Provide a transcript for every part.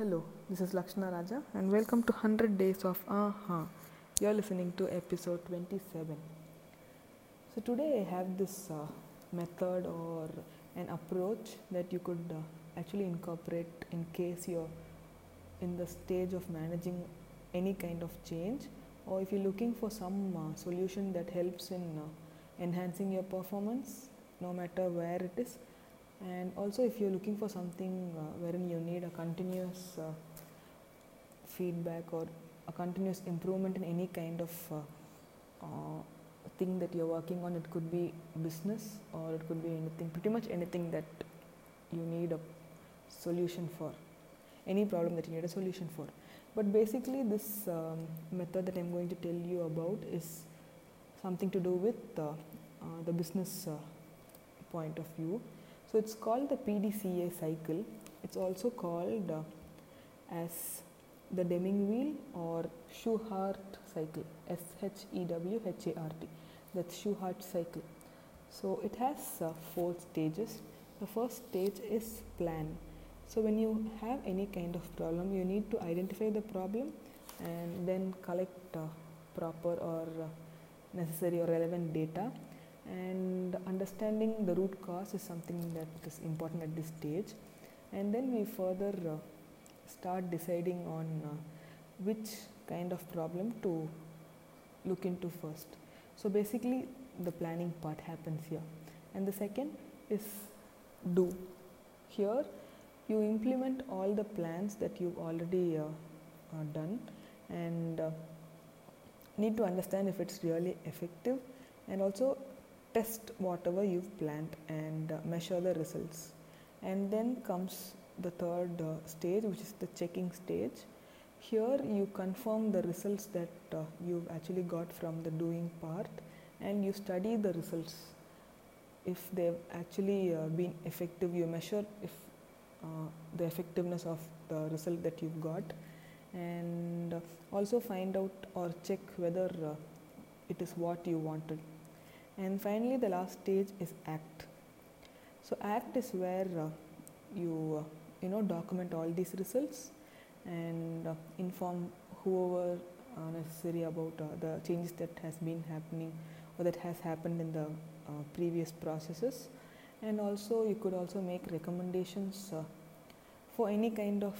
Hello, this is Lakshana Raja and welcome to 100 Days of Aha. You're listening to episode 27. So, today I have this uh, method or an approach that you could uh, actually incorporate in case you're in the stage of managing any kind of change or if you're looking for some uh, solution that helps in uh, enhancing your performance no matter where it is and also if you're looking for something uh, wherein you need a continuous uh, feedback or a continuous improvement in any kind of uh, uh, thing that you're working on it could be business or it could be anything pretty much anything that you need a solution for. Any problem that you need a solution for. But basically this um, method that i'm going to tell you about is something to do with uh, uh, the business point of view so it's called the PDCA cycle. It's also called uh, as the Deming wheel or Shewhart cycle. S H E W H A R T. That's Shewhart cycle. So it has uh, four stages. The first stage is plan. So when you have any kind of problem, you need to identify the problem and then collect uh, proper or uh, necessary or relevant data and understanding the root cause is something that is important at this stage. And then we further uh, start deciding on uh, which kind of problem to look into first. So basically the planning part happens here. And the second is do. Here you implement all the plans that you've already uh, uh done and uh, need to understand if it's really effective. And also test whatever you've planned and uh, measure the results. And then comes the third uh, stage, which is the checking stage. Here you confirm the results that uh, you've actually got from the doing part and you study the results. If they've actually uh, been effective, you measure if uh, the effectiveness of the result that you've got and uh, also find out or check whether it is what you wanted and finally the last stage is act. So act is where uh, you uh, you know document all these results and uh, inform whoever uh, necessary about uh, the changes that has been happening or that has happened in the uh, previous processes. And also you could also make recommendations for any kind of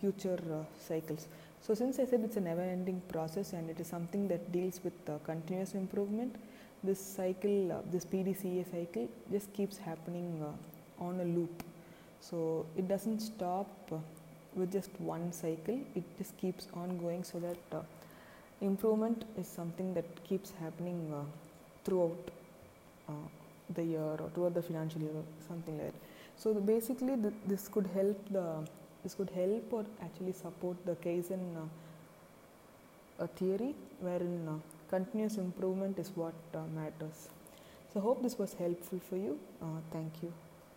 future cycles. So since i said it's a never ending process and it is something that deals with continuous improvement this cycle, uh, this PDCA cycle just keeps happening uh, on a loop. So it doesn't stop uh, with just one cycle, it just keeps on going so that uh, improvement is something that keeps happening uh, throughout uh, the year or throughout the financial year or something like that. So basically th- this could help the this could help or actually support the Kaizen theory wherein continuous improvement is what uh, matters. So, hope this was helpful for you. Uh, thank you.